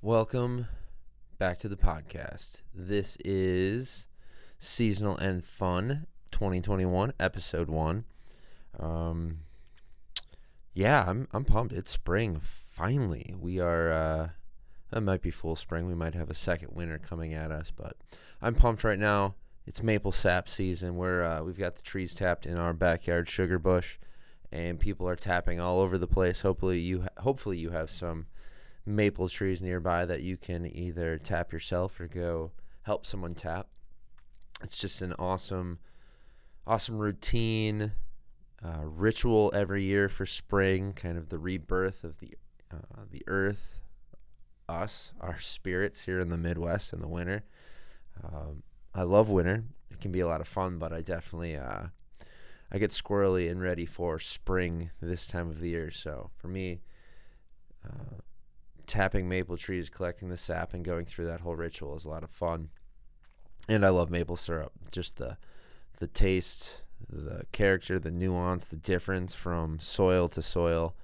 Welcome back to the podcast. This is Seasonal AF 2021, episode one. Um, yeah, I'm I'm pumped. It's spring finally. We are. Uh, it might be full spring. We might have a second winter coming at us, but I'm pumped right now. It's maple sap season. Where uh, we've got the trees tapped in our backyard sugar bush, and people are tapping all over the place. Hopefully you ha- hopefully you have some maple trees nearby that you can either tap yourself or go help someone tap. It's just an awesome, awesome routine, uh, ritual every year for spring, kind of the rebirth of the uh, the earth, us, our spirits here in the Midwest in the winter. Um, I love winter; it can be a lot of fun, but I definitely uh, I get squirrely and ready for spring this time of the year. So for me. Uh, tapping maple trees, collecting the sap, and going through that whole ritual is a lot of fun. And I love maple syrup. Just the the taste, the character, the nuance, the difference from soil to soil,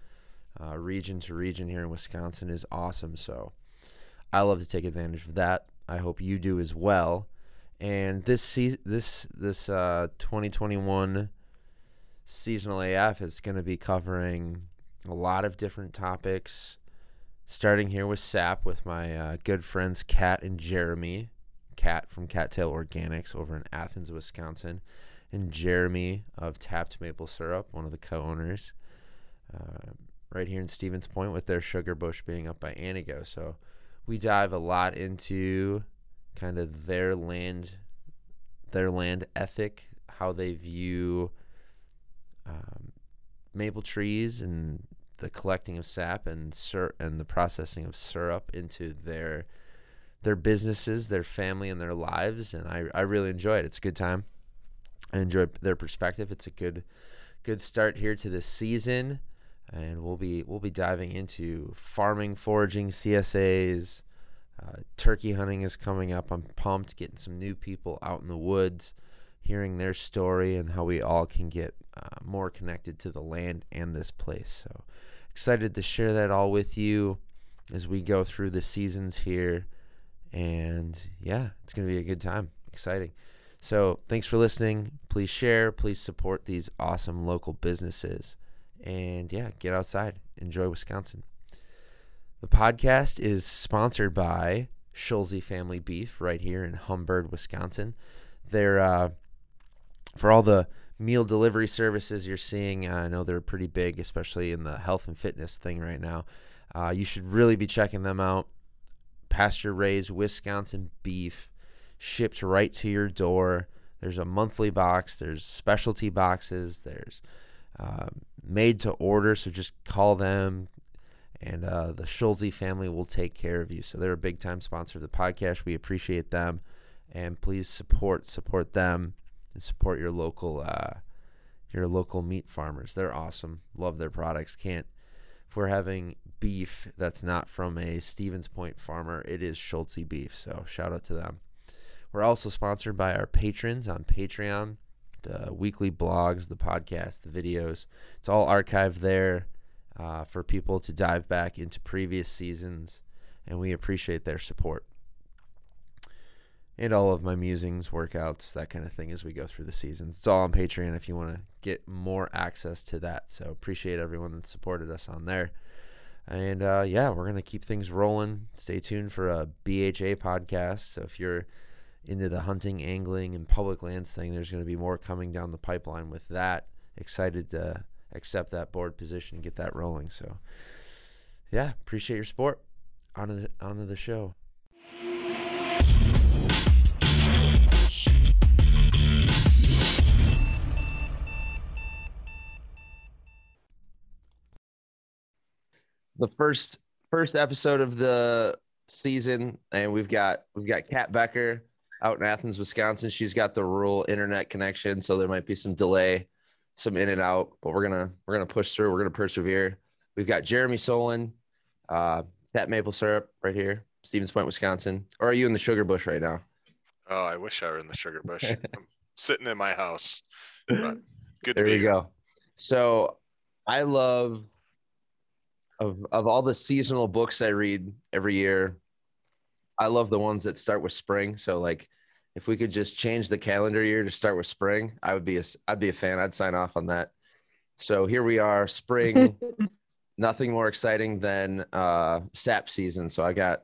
uh, region to region here in Wisconsin is awesome. So I love to take advantage of that. I hope you do as well. And this season, this this uh, 2021 seasonal AF is going to be covering a lot of different topics starting here with sap with my uh, good friends Kat and Jeremy. Kat from Cattail Organics over in Athens, Wisconsin, and Jeremy of Tapped Maple Syrup, one of the co-owners, uh, right here in Stevens Point, with their sugar bush being up by Antigo. So we dive a lot into kind of their land, their land ethic, how they view um, maple trees and the collecting of sap and sur- and the processing of syrup into their their businesses, their family, and their lives. And I, I really enjoy it. It's a good time. I enjoy their perspective. It's a good good start here to this season, and we'll be we'll be diving into farming, foraging, CSAs. Uh, turkey hunting is coming up. I'm pumped getting some new people out in the woods, hearing their story and how we all can get uh, more connected to the land and this place. So excited to share that all with you as we go through the seasons here. And yeah, it's going to be a good time. Exciting. So thanks for listening. Please share. Please support these awesome local businesses. And yeah, get outside. Enjoy Wisconsin. The podcast is sponsored by Schulze Family Beef right here in Humbird, Wisconsin. They're uh, for all the meal delivery services you're seeing. I know they're pretty big, especially in the health and fitness thing right now. Uh, you should really be checking them out. Pasture raised Wisconsin beef shipped right to your door. There's a monthly box, there's specialty boxes, there's uh, made to order. So just call them, and uh, the Schulze family will take care of you. So they're a big time sponsor of the podcast. We appreciate them, and please support support them and support your local uh, your local meat farmers. They're awesome. Love their products. Can't if we're having beef that's not from a Stevens Point farmer, it is Schulze beef. So shout out to them. We're also sponsored by our patrons on Patreon, the weekly blogs, the podcast, the videos. It's all archived there uh, for people to dive back into previous seasons, and we appreciate their support and all of my musings, workouts, that kind of thing as we go through the seasons. It's all on Patreon if you want to get more access to that. So appreciate everyone that supported us on there. And uh, yeah, we're gonna keep things rolling. Stay tuned for a BHA podcast. So if you're into the hunting, angling, and public lands thing, there's gonna be more coming down the pipeline with that. Excited to accept that board position and get that rolling. So yeah, appreciate your support. On to the, on to the show. The first first episode of the season, and we've got we've got Kat Becker out in Athens, Wisconsin. She's got the rural internet connection, so there might be some delay, some in and out, but we're gonna we're gonna push through. We're gonna persevere. We've got Jeremy Solon, uh, Tap Maple Syrup right here, Stevens Point, Wisconsin. Or are you in the sugar bush right now? Oh, I wish I were in the sugar bush. I'm sitting in my house. But good. There you go. So I love of of all the seasonal books I read every year, I love the ones that start with spring. So like, if we could just change the calendar year to start with spring, I would be a I'd be a fan. I'd sign off on that. So here we are, spring. nothing more exciting than uh, sap season. So I got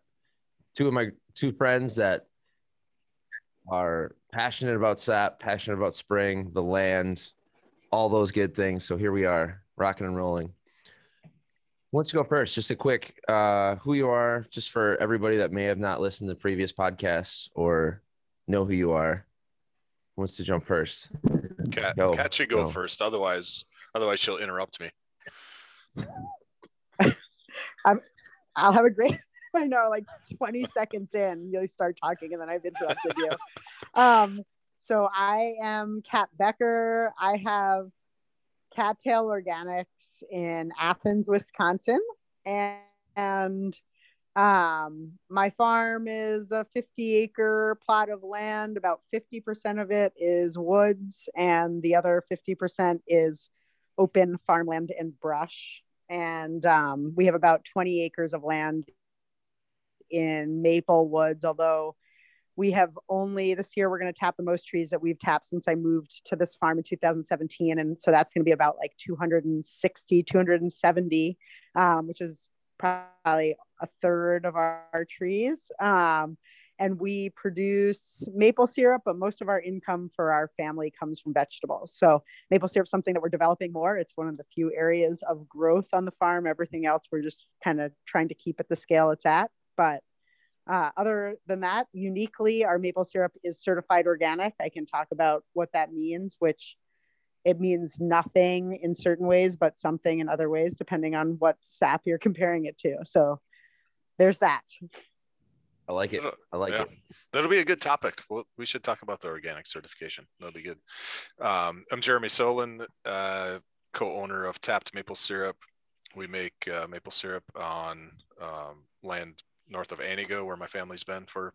two of my two friends that are passionate about sap, passionate about spring, the land, all those good things. So here we are, rocking and rolling. Who wants to go first? Just a quick uh, who you are, just for everybody that may have not listened to previous podcasts or know who you are. Who wants to jump first? Kat, Go, Kat should go go. first. Otherwise, otherwise she'll interrupt me. I'll have a great. I know, like 20 seconds in, you'll start talking, and then I've interrupted you. Um, so I am Kat Becker. I have Cattail Organics in Athens, Wisconsin, and, and um, my farm is a 50 acre plot of land. About 50% of it is woods, and the other 50% is open farmland and brush and um, we have about 20 acres of land in maple woods although we have only this year we're going to tap the most trees that we've tapped since i moved to this farm in 2017 and so that's going to be about like 260 270 um, which is probably a third of our, trees. Um, and we produce maple syrup but most of our income for our family comes from vegetables. So maple syrup is something that we're developing more. It's one of the few areas of growth on the farm. Everything else we're just kind of trying to keep at the scale it's at. But uh, other than that uniquely our maple syrup is certified organic i can talk about what that means which it means nothing in certain ways but something in other ways depending on what sap you're comparing it to so there's that I like it. I like Yeah. it. That'll be a good topic. Well, we should talk about the organic certification. That'll be good. Um, I'm Jeremy Solon, uh, co-owner of Tapped Maple Syrup. We make uh, maple syrup on um, land north of Antigo, where my family's been for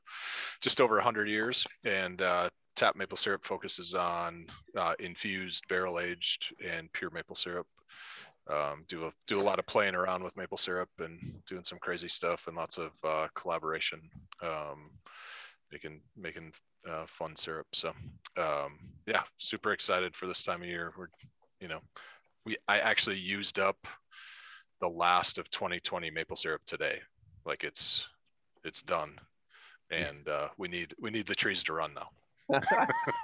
just over 100 years. And uh, Tapped Maple Syrup focuses on uh, infused, barrel-aged, and pure maple syrup. Um, do a do a lot of playing around with maple syrup and doing some crazy stuff and lots of uh, collaboration. Um, making making uh, fun syrup. So um, yeah, super excited for this time of year. We're you know we I actually used up the last of 2020 maple syrup today. Like it's it's done, and uh, we need we need the trees to run now.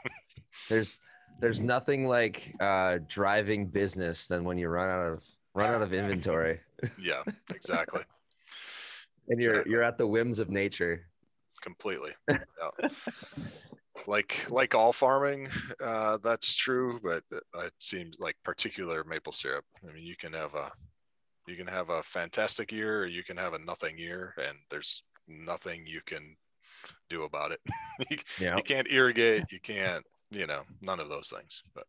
there's there's nothing like uh, driving business than when you run out of run out of inventory Yeah, exactly, and you're Exactly. you're at the whims of nature. completely. Yeah. Like like all farming, uh, that's true, but it seems like particular maple syrup. I mean, you can have a you can have a fantastic year, or you can have a nothing year, and there's nothing you can do about it. you, Yeah. you can't irrigate, you can't, you know, none of those things. But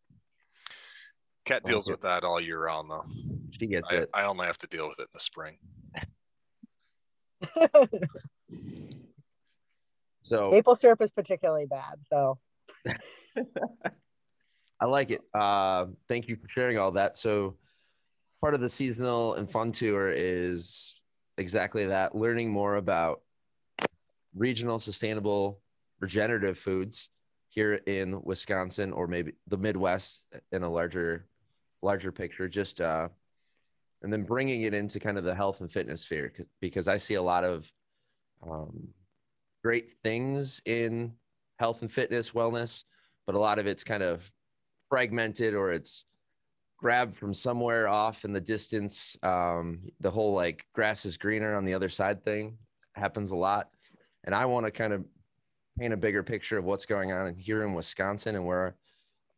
Kat deals with that all year round, though. She gets I, it. I only have to deal with it in the spring. So maple syrup is particularly bad though I like it. Uh, thank you for sharing all that. So, part of the seasonal AF tour is exactly that learning more about regional, sustainable, regenerative foods here in Wisconsin or maybe the Midwest in a larger, larger picture. Just, uh, and then bringing it into kind of the health and fitness sphere because I see a lot of um, great things in health and fitness, wellness, but a lot of it's kind of fragmented or it's grabbed from somewhere off in the distance. Um, the whole like grass is greener on the other side thing happens a lot. And I want to kind of paint a bigger picture of what's going on here in Wisconsin and where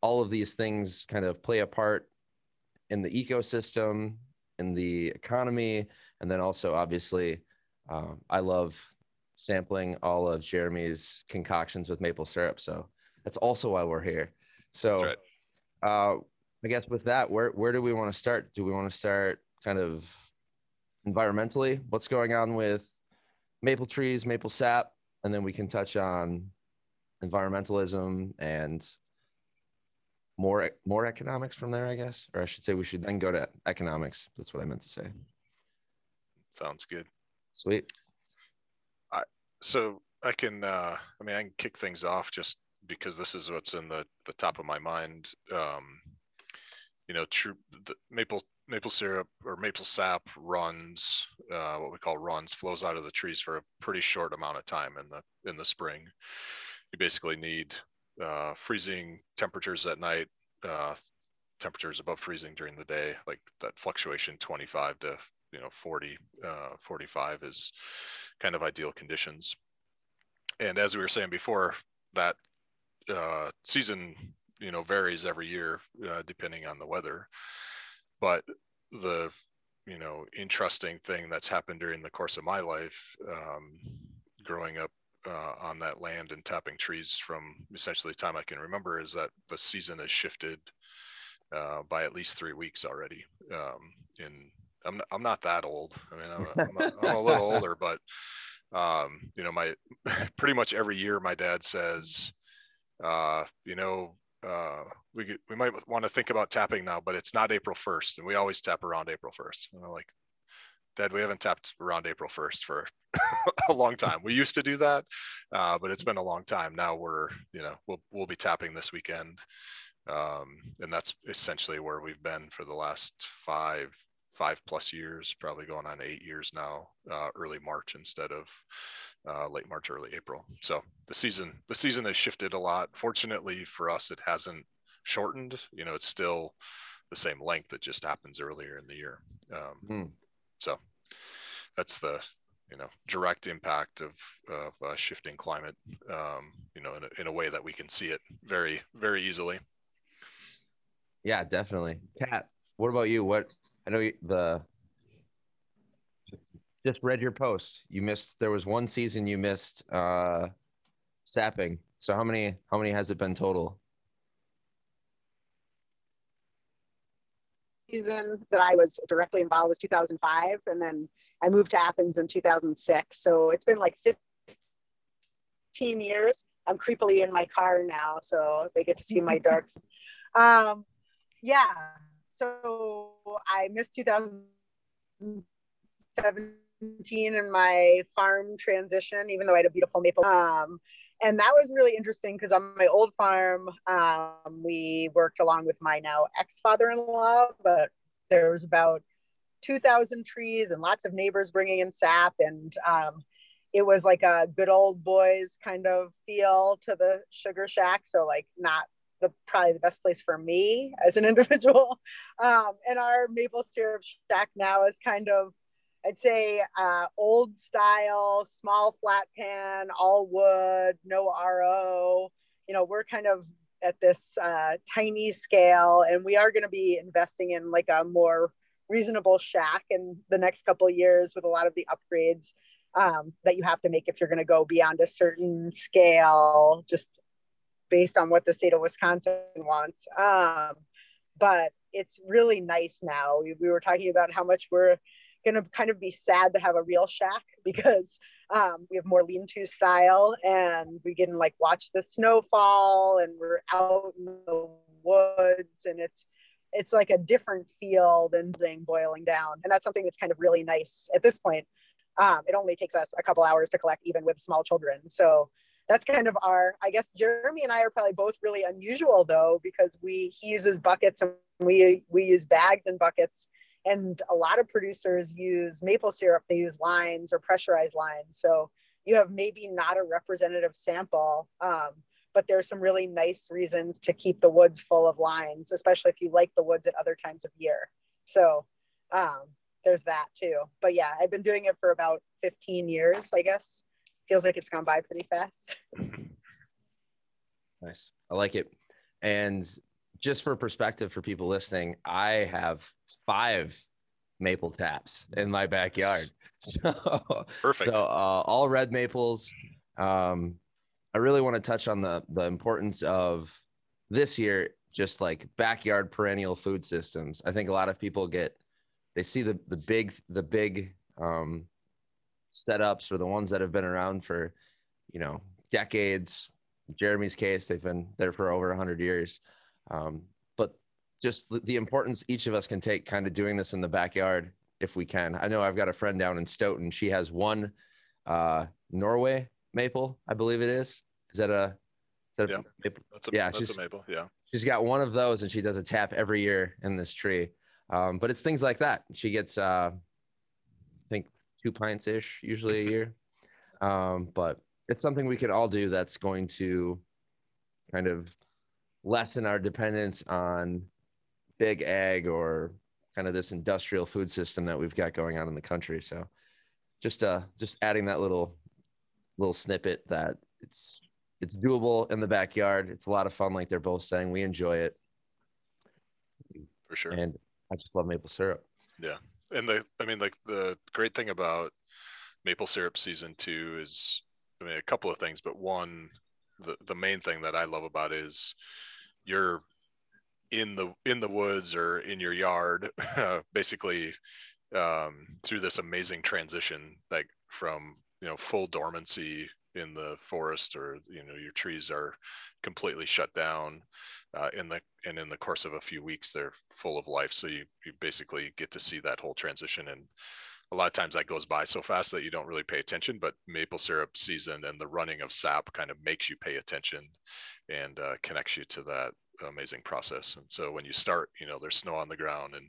all of these things kind of play a part in the ecosystem, in the economy, and then also obviously, um, I love sampling all of Jeremy's concoctions with maple syrup. So that's also why we're here. So, That's uh, I guess with that, where where do we want to start? Do we want to start kind of environmentally? What's going on with maple trees, maple sap, and then we can touch on environmentalism and more more economics from there, I guess. Or I should say we should then go to economics. That's what I meant to say. Sounds good. Sweet. I so I can, uh, I mean, I can kick things off just because this is what's in the the top of my mind. Um, you know, true maple maple syrup or maple sap runs, uh, what we call runs, flows out of the trees for a pretty short amount of time in the in the spring. You basically need uh, freezing temperatures at night, uh, temperatures above freezing during the day, like that fluctuation 25 to you know 40, uh, 45 is kind of ideal conditions. And as we were saying before, that uh, season you know varies every year uh, depending on the weather but the you know interesting thing that's happened during the course of my life um, growing up uh, on that land and tapping trees from essentially the time I can remember is that the season has shifted uh, by at least three weeks already. Um, in I'm not, I'm not that old. I mean, I'm, I'm, a, I'm a little older, but um, you know, my pretty much every year my dad says, uh, you know, uh, we we might want to think about tapping now, but it's not April 1st, and we always tap around April 1st. And I'm like, Dad, we haven't tapped around April 1st for a long time. We used to do that, uh, but it's been a long time. Now we're, you know, we'll we'll be tapping this weekend, um, and that's essentially where we've been for the last five five plus years, probably going on eight years now. Uh, early March instead of uh, late March, early April. So the season the season has shifted a lot. Fortunately for us, it hasn't shortened. You know, it's still the same length. It just happens earlier in the year. Um, hmm. So that's the you know direct impact of, of uh, shifting climate. Um, you know, in a, in a way that we can see it very very easily. Yeah, definitely. Kat, what about you? What I know you, the just read your post. You missed. There was one season you missed uh, sapping. So how many? How many has it been total? Season that I was directly involved was 2005, and then I moved to Athens in 2006. So it's been like 15 years. I'm creepily in my car now, so they get to see my darks. Um, yeah. So I missed 2007 in my farm transition, even though I had a beautiful maple. Um, and that was really interesting because on my old farm, um, we worked along with my now ex father in law, but there was about 2,000 trees and lots of neighbors bringing in sap. And um, it was like a good old boys kind of feel to the sugar shack. So, like, not the probably the best place for me as an individual. Um, and our maple syrup shack now is kind of I'd say uh, old style, small flat pan, all wood, no RO. You know, we're kind of at this uh, tiny scale, and we are going to be investing in like a more reasonable shack in the next couple of years with a lot of the upgrades um, that you have to make if you're going to go beyond a certain scale, just based on what the state of Wisconsin wants. Um, but it's really nice now. We, we were talking about how much we're going to kind of be sad to have a real shack because um, we have more lean-to style and we can like watch the snowfall and we're out in the woods and it's it's like a different feel than thing boiling down. And that's something that's kind of really nice at this point. Um, it only takes us a couple hours to collect even with small children. So that's kind of our i guess jeremy and i are probably both really unusual though because we he uses buckets and we we use bags and buckets and a lot of producers use maple syrup they use lines or pressurized lines. So you have maybe not a representative sample um, but there's some really nice reasons to keep the woods full of lines especially if you like the woods at other times of year. So um, there's that too. But yeah i've been doing it for about 15 years i guess. Feels like it's gone by pretty fast. Nice. I like it. And just for perspective for people listening, I have five maple taps in my backyard. So perfect. So uh, all red maples. Um, I really want to touch on the the importance of this year, just like backyard perennial food systems. I think a lot of people get they see the the big the big um, setups or the ones that have been around for you know decades. Jeremy's case, they've been there for over 100 years. Um, just the importance each of us can take kind of doing this in the backyard if we can. I know I've got a friend down in Stoughton. She has one uh, Norway maple, I believe it is. Is that a? Is that a Yeah. maple? That's a, Yeah, that's she's- a maple. Yeah. She's got one of those, and she does a tap every year in this tree. Um, but it's things like that. She gets, uh, I think, two pints ish usually a year. Um, but it's something we can all do that's going to kind of lessen our dependence on big ag or kind of this industrial food system that we've got going on in the country. So just uh just adding that little little snippet that it's it's doable in the backyard. It's a lot of fun, like they're both saying. We enjoy it. For sure. And I just love maple syrup. Yeah. And the i mean like the great thing about maple syrup season two is i mean a couple of things but one the, the main thing that i love about it is you're in the in the woods or in your yard basically um, through this amazing transition like from you know full dormancy in the forest or you know your trees are completely shut down uh, in the and in the course of a few weeks they're full of life. So you you basically get to see that whole transition. And a lot of times that goes by so fast that you don't really pay attention but maple syrup season and the running of sap kind of makes you pay attention and uh, connects you to that amazing process and so when you start you know there's snow on the ground and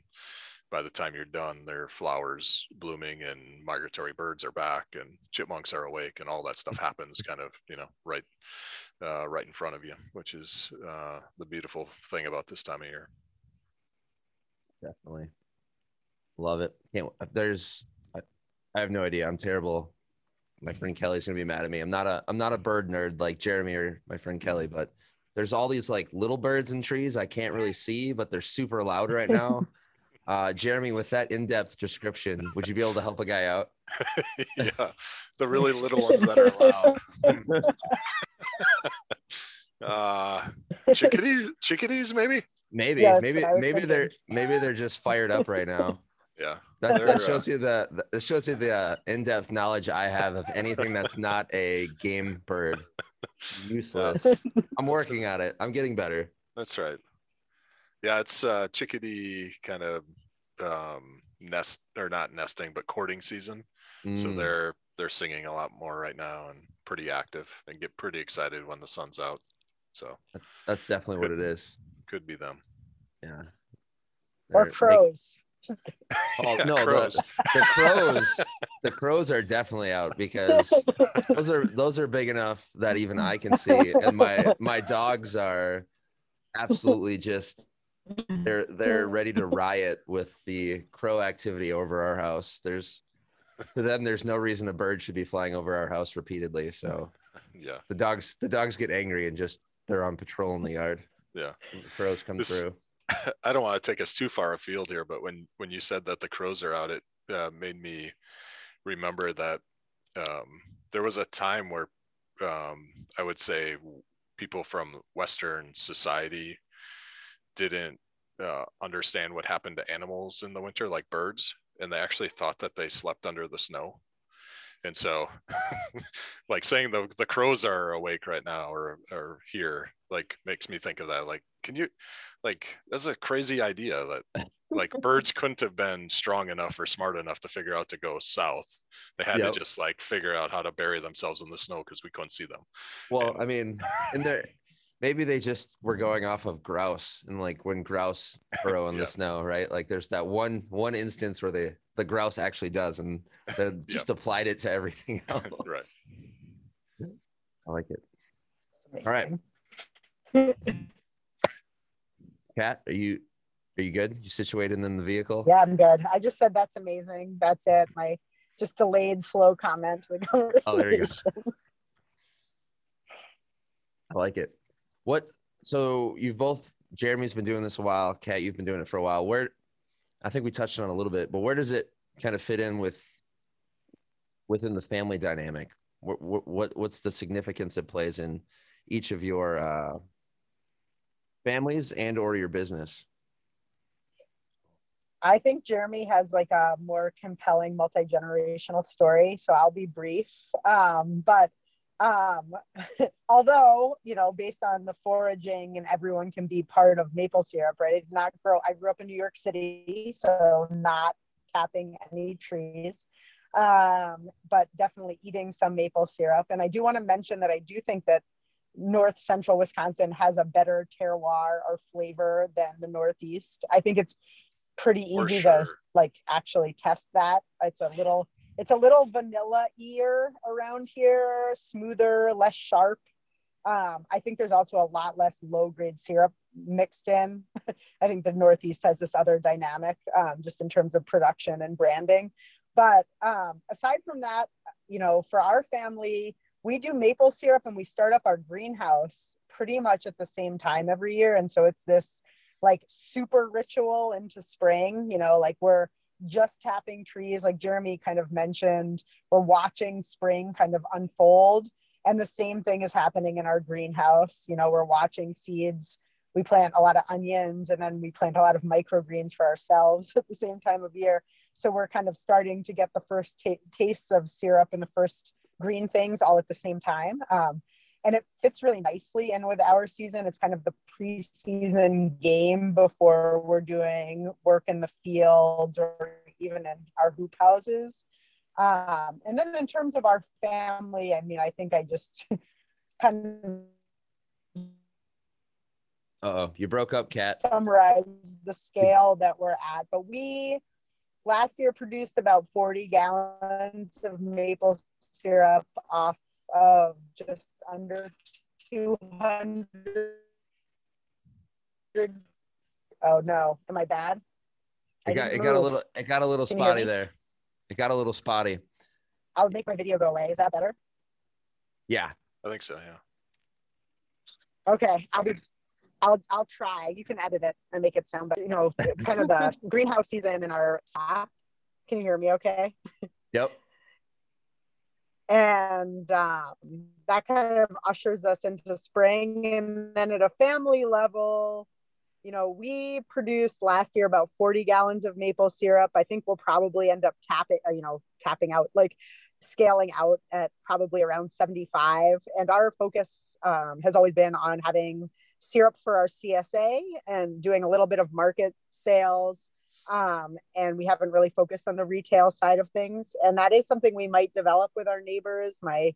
by the time you're done there are flowers blooming and migratory birds are back and chipmunks are awake and all that stuff happens kind of you know right uh, right in front of you which is uh, the beautiful thing about this time of year Definitely. Love it. Can't there's I, I have no idea. I'm terrible. My friend Kelly's gonna be mad at me. I'm not a I'm not a bird nerd like Jeremy or my friend Kelly, but there's all these like little birds in trees I can't really see, but they're super loud right now. Uh, Jeremy, with that in-depth description, would you be able to help a guy out? yeah the really little ones that are loud uh chickadees chickadees maybe Maybe, Yeah, that's maybe, what maybe they're maybe they're just fired up right now. yeah That's, They're, that uh, shows you the that shows you the uh, in-depth knowledge I have of anything that's not a game bird. Useless. I'm working on it. I'm getting better. that's right yeah it's uh chickadee kind of um nest or not nesting but courting season so Mm, they're they're singing a lot more right now and pretty active and get pretty excited when the sun's out so that's that's definitely what it is. could be them Yeah. or They're make- crows. oh, Yeah, no, crows. The, the crows. the crows are definitely out because those are those are big enough that even I can see, and my my dogs are absolutely just they're they're ready to riot with the crow activity over our house. There's to them, there's no reason a bird should be flying over our house repeatedly. So yeah the dogs the dogs get angry and just they're on patrol in the yard. Yeah. the crows come This- through. I don't want to take us too far afield here, but when when you said that the crows are out, it uh, made me remember that um, there was a time where um, I would say people from Western society didn't uh, understand what happened to animals in the winter, like birds, and they actually thought that they slept under the snow. And so, like saying the the crows are awake right now or or here, like makes me think of that. Like, can you, like, that's a crazy idea that like birds couldn't have been strong enough or smart enough to figure out to go south. They had Yep. to just like figure out how to bury themselves in the snow because we couldn't see them. Well, And- I mean, and there maybe they just were going off of grouse and like when grouse burrow in Yeah. the snow, right? Like there's that one one instance where the the grouse actually does, and they just applied it to everything else. Right. I like it. All right. Kat, are you are you good? You situated in the vehicle? Yeah, I'm good. I just said that's amazing. That's it. My just delayed slow comment to the conversation. Oh, there you go. I like it. What? So you've both. Jeremy's been doing this a while. Kat, you've been doing it for a while. Where? I think we touched on a little bit, but where does it kind of fit in with within the family dynamic? What what, what what's the significance it plays in each of your uh, families and or your business? I think Jeremy has like a more compelling multi generational story, so I'll be brief. Um, but um, although you know, based on the foraging and everyone can be part of maple syrup, right? I did not grow. I grew up in New York City, so not tapping any trees. um, but definitely eating some maple syrup. And I do want to mention that I do think that North Central Wisconsin has a better terroir or flavor than the Northeast. I think it's pretty easy sure. to like actually test that. It's a little it's a little vanilla ear around here, smoother, less sharp. Um, I think there's also a lot less low grade syrup mixed in. I think the Northeast has this other dynamic um, just in terms of production and branding. But um, aside from that, you know, for our family, we do maple syrup and we start up our greenhouse pretty much at the same time every year. And so it's this like super ritual into spring, you know, like we're just tapping trees, like Jeremy kind of mentioned, we're watching spring kind of unfold. And the same thing is happening in our greenhouse. You know, we're watching seeds. We plant a lot of onions and then we plant a lot of microgreens for ourselves at the same time of year. So we're kind of starting to get the first t- tastes of syrup and the first green things all at the same time. Um, and it fits really nicely in with our season. It's kind of the preseason game before we're doing work in the fields or even in our hoop houses. Um, and then in terms of our family, I mean, I think I just kind of oh, you broke up, Kat. Summarize the scale that we're at, but we last year produced about 40 gallons of maple syrup off of just under 200 oh no am i bad it got it got a little it got a little Can spotty there it got a little spotty i'll make my video go away is that better yeah i think so yeah okay i'll be I'll I'll try. You can edit it and make it sound better. You know, kind of the greenhouse season in our stop. Can you hear me? Okay. Yep. And um, that kind of ushers us into spring. And then at a family level, you know, we produced last year about 40 gallons of maple syrup. I think we'll probably end up tapping, you know, tapping out like scaling out at probably around 75. And our focus um, has always been on having syrup for our CSA and doing a little bit of market sales. Um, and we haven't really focused on the retail side of things. And that is something we might develop with our neighbors. My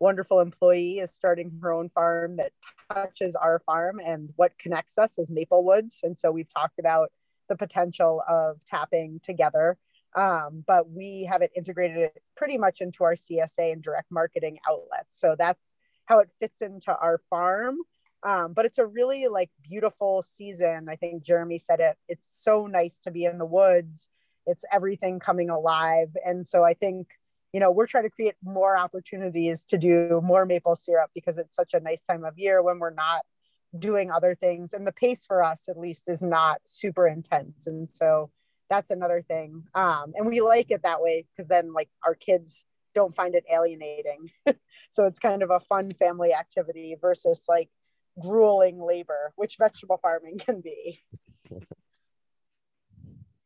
wonderful employee is starting her own farm that touches our farm, and what connects us is maple woods. And so we've talked about the potential of tapping together. Um, but we have it integrated pretty much into our CSA and direct marketing outlets. So that's how it fits into our farm um, but it's a really like beautiful season. I think Jeremy said it. It's so nice to be in the woods. It's everything coming alive. And so I think, you know, we're trying to create more opportunities to do more maple syrup because it's such a nice time of year when we're not doing other things. And the pace for us, at least, is not super intense. And so that's another thing. Um, and we like it that way because then, like, our kids don't find it alienating. so it's kind of a fun family activity versus like grueling labor, which vegetable farming can be.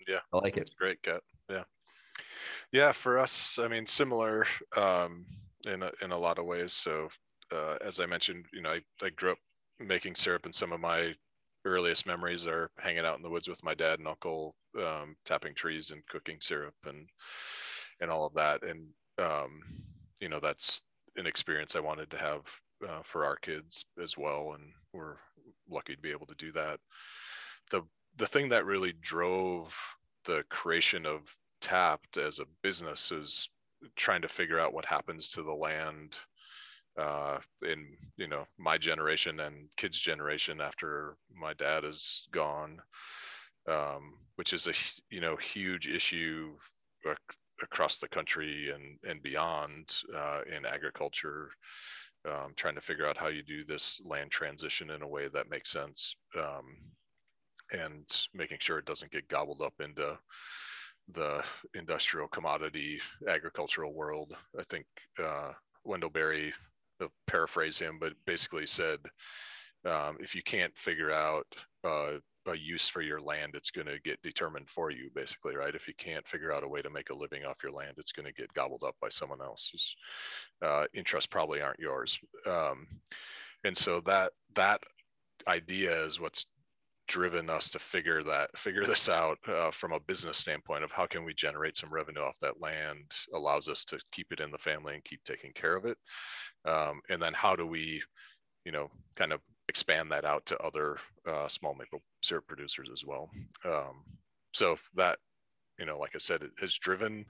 Yeah, I like it. It's great, Kat. Yeah, yeah. For us, I mean, similar um, in a, in a lot of ways. So, uh, as I mentioned, you know, I, I grew up making syrup, and some of my earliest memories are hanging out in the woods with my dad and uncle, um, tapping trees and cooking syrup and and all of that. And um, you know, that's an experience I wanted to have uh, for our kids as well, and we're lucky to be able to do that. the The thing that really drove the creation of Tapped as a business is trying to figure out what happens to the land uh, in you know my generation and kids' generation after my dad is gone, um, which is a you know huge issue across the country and and beyond uh, in agriculture um, trying to figure out how you do this land transition in a way that makes sense um, and making sure it doesn't get gobbled up into the industrial commodity agricultural world. I think uh, Wendell Berry, I'll paraphrase him, but basically said, um, if you can't figure out uh, a use for your land, it's going to get determined for you, basically, right? If you can't figure out a way to make a living off your land, it's going to get gobbled up by someone else's uh, interests. Probably aren't yours, um, and so that that idea is what's driven us to figure that figure this out uh, from a business standpoint of how can we generate some revenue off that land allows us to keep it in the family and keep taking care of it um, and then how do we you know kind of expand that out to other uh, small maple syrup producers as well. Um, so that you know like i said it has driven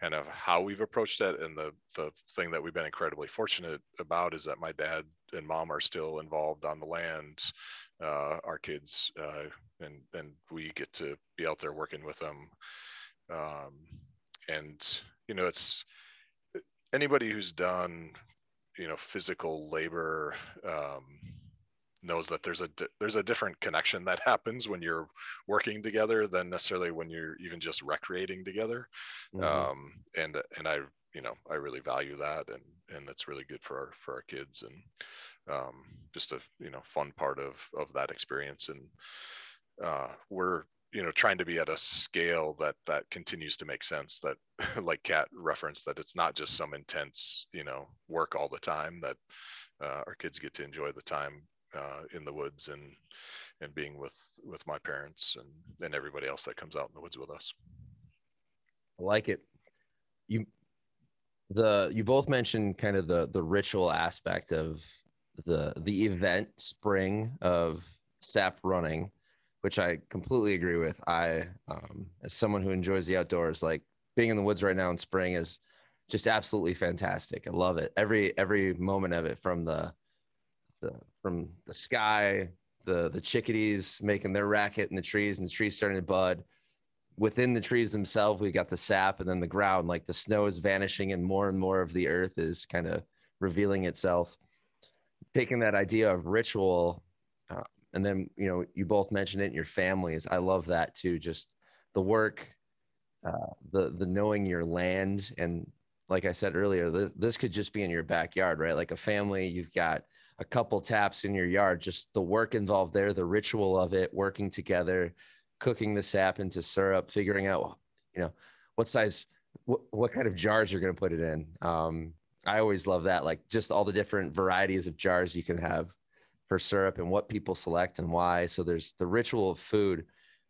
kind of how we've approached it. And the the thing that we've been incredibly fortunate about is that my dad and mom are still involved on the land uh, our kids uh, and and we get to be out there working with them. Um, and you know it's anybody who's done you know physical labor um, knows that there's a there's a different connection that happens when you're working together than necessarily when you're even just recreating together mm-hmm. um, and and i you know i really value that and and it's really good for our for our kids and um, just a you know fun part of of that experience and uh, we're you know trying to be at a scale that that continues to make sense that like kat referenced that it's not just some intense you know work all the time that uh, our kids get to enjoy the time uh, in the woods and and being with with my parents and and everybody else that comes out in the woods with us. I like it. You the you both mentioned kind of the the ritual aspect of the the event spring of sap running which i completely agree with i um, as someone who enjoys the outdoors like being in the woods right now in spring is just absolutely fantastic i love it every every moment of it from the the from the sky, the the chickadees making their racket in the trees, and the trees starting to bud. Within the trees themselves, we got the sap, and then the ground, like the snow is vanishing, and more and more of the earth is kind of revealing itself. Taking that idea of ritual, uh, and then you know, you both mentioned it in your families. I love that too. Just the work, uh, the the knowing your land, and like I said earlier, this, this could just be in your backyard, right? Like a family, you've got a couple taps in your yard just the work involved there the ritual of it working together cooking the sap into syrup figuring out you know what size what, what kind of jars you're going to put it in. Um, i always love that like just all the different varieties of jars you can have for syrup and what people select and why. So there's the ritual of food.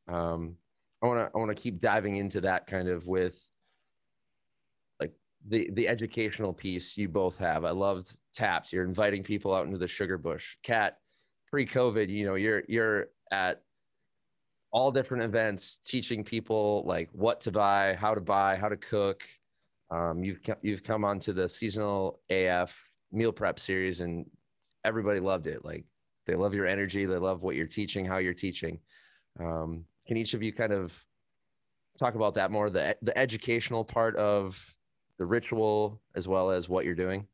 Um, i want to i want to keep diving into that kind of with the the educational piece you both have. I loved taps. You're inviting people out into the sugar bush. Kat, pre-COVID, you know, you're you're at all different events teaching people like what to buy, how to buy, how to cook. Um, you've you've come onto the seasonal AF meal prep series, and everybody loved it. Like they love your energy, they love what you're teaching, how you're teaching. Um, can each of you kind of talk about that more the the educational part of the ritual as well as what you're doing?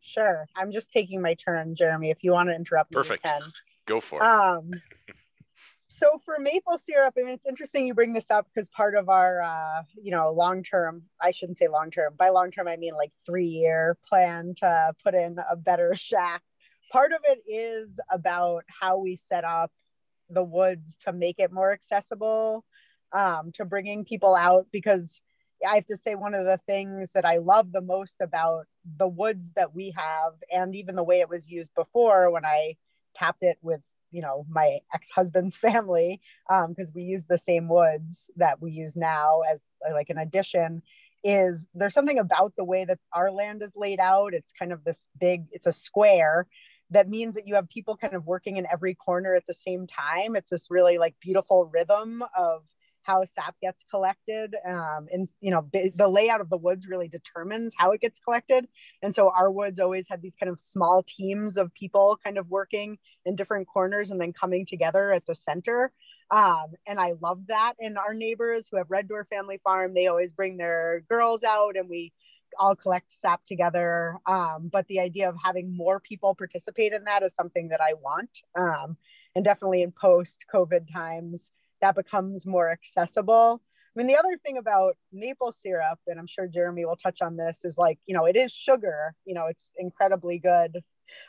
Sure. I'm just taking my turn, Jeremy. If you want to interrupt Perfect. me, Perfect. Go for it. Um, so for maple syrup, I mean, it's interesting you bring this up because part of our, uh, you know, long term, I shouldn't say long term. By long term, I mean like three year plan to put in a better shack. Part of it is about how we set up the woods to make it more accessible um, to bringing people out because I have to say one of the things that I love the most about the woods that we have and even the way it was used before when I tapped it with you know my ex-husband's family because um, we use the same woods that we use now as like an addition is there's something about the way that our land is laid out. It's kind of this big it's a square that means that you have people kind of working in every corner at the same time. It's this really like beautiful rhythm of how sap gets collected um, and you know the, the layout of the woods really determines how it gets collected. And so our woods always had these kind of small teams of people kind of working in different corners and then coming together at the center. Um, and i love that. And our neighbors who have red door family farm they always bring their girls out and we all collect sap together. Um, but the idea of having more people participate in that is something that i want um, and definitely in post covid times that becomes more accessible. I mean, the other thing about maple syrup, and I'm sure Jeremy will touch on this, is like, you know, it is sugar, you know, it's incredibly good.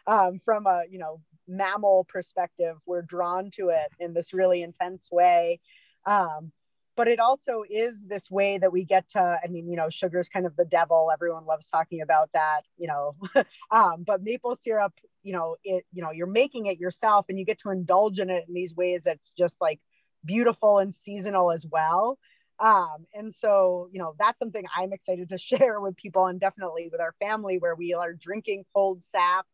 Um, from a, you know, mammal perspective, we're drawn to it in this really intense way. Um, but it also is this way that we get to i mean you know sugar is kind of the devil everyone loves talking about that you know um, but maple syrup you know it you know you're making it yourself and you get to indulge in it in these ways that's just like beautiful and seasonal as well. Um, and so you know that's something i'm excited to share with people and definitely with our family where we are drinking cold sap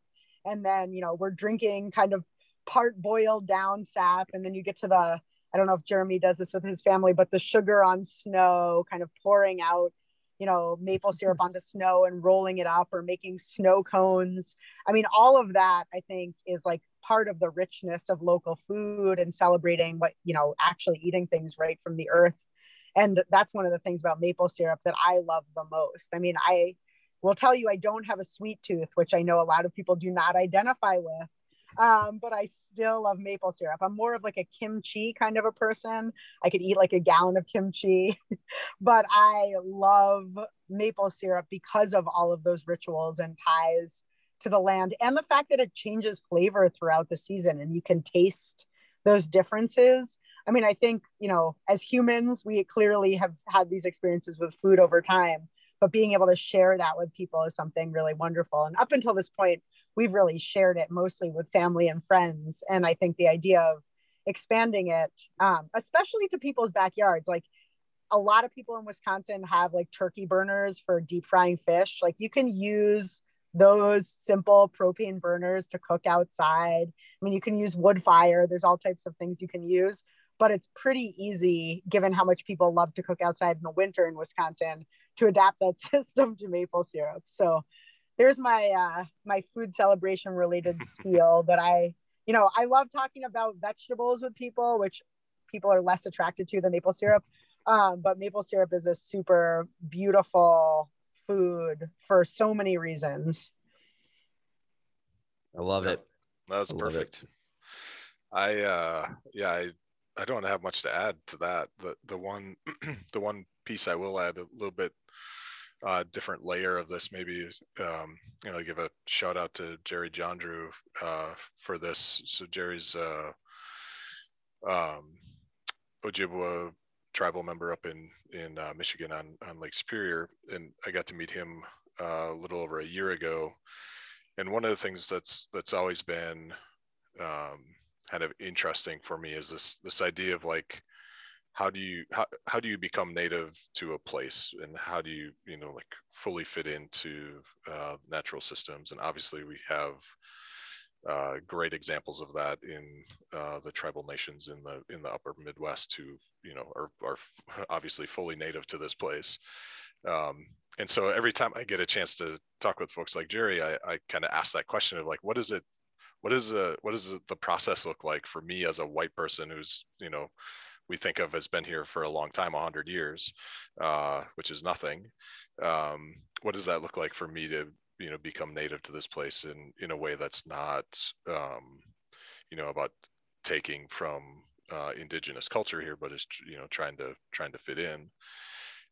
and then you know we're drinking kind of part boiled down sap. And then you get to the i don't know if jeremy does this with his family but the sugar on snow kind of pouring out you know maple syrup onto snow and rolling it up or making snow cones. I mean all of that i think is like part of the richness of local food and celebrating what you know actually eating things right from the earth and that's one of the things about maple syrup that i love the most i mean i will tell you i don't have a sweet tooth which i know a lot of people do not identify with um, but I still love maple syrup. I'm more of like a kimchi kind of a person. I could eat like a gallon of kimchi, but I love maple syrup because of all of those rituals and ties to the land and the fact that it changes flavor throughout the season and you can taste those differences. I mean, I think, you know, as humans, we clearly have had these experiences with food over time, but being able to share that with people is something really wonderful. And up until this point, we've really shared it mostly with family and friends. And I think the idea of expanding it, um, especially to people's backyards, like a lot of people in Wisconsin have like turkey burners for deep frying fish. Like you can use those simple propane burners to cook outside. I mean, you can use wood fire, there's all types of things you can use, but it's pretty easy given how much people love to cook outside in the winter in Wisconsin to adapt that system to maple syrup. So there's my uh my food celebration related spiel that I you know I love talking about vegetables with people which people are less attracted to than maple syrup um, but maple syrup is a super beautiful food for so many reasons I love it. That was I perfect. I uh yeah, I I don't have much to add to that. The the one the one piece I will add a little bit uh different layer of this maybe um you know give a shout out to Jerry John Drew uh for this. So Jerry's uh um Ojibwa tribal member up in in uh, Michigan on on Lake Superior and I got to meet him uh, a little over a year ago. And one of the things that's that's always been um, kind of interesting for me is this this idea of like how do you how, how do you become native to a place? And how do you you know like fully fit into uh, natural systems? And obviously we have uh, great examples of that in uh, the tribal nations in the in the upper midwest who you know are, are obviously fully native to this place um, and so every time I get a chance to talk with folks like Jerry, I, I kind of ask that question of like, what is it? What is the what does the process look like for me as a white person who's you know we think of as been here for a long time, hundred years, uh, which is nothing. Um, what does that look like for me to you know become native to this place in in a way that's not um, you know about taking from uh, indigenous culture here, but is you know trying to trying to fit in.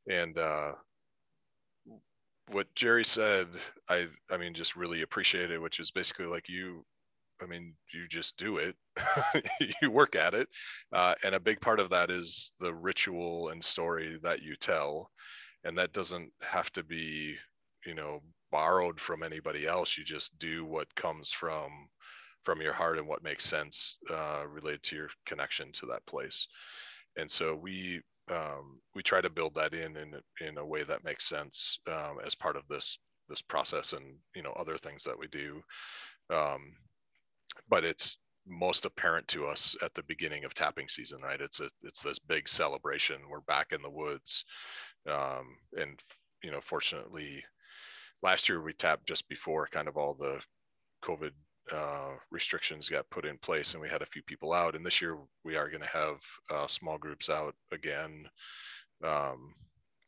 And uh, what Jerry said, I I mean, just really appreciate it, which is basically like you, I mean, you just do it, you work at it, uh, and a big part of that is the ritual and story that you tell, and that doesn't have to be, you know, borrowed from anybody else. You just do what comes from from your heart and what makes sense uh, related to your connection to that place. And so we um, we try to build that in in, in a way that makes sense um, as part of this this process and you know other things that we do um, but it's most apparent to us at the beginning of tapping season right it's a it's this big celebration we're back in the woods um, and you know fortunately last year we tapped just before kind of all the covid uh, restrictions got put in place and we had a few people out. And this year we are going to have uh, small groups out again um,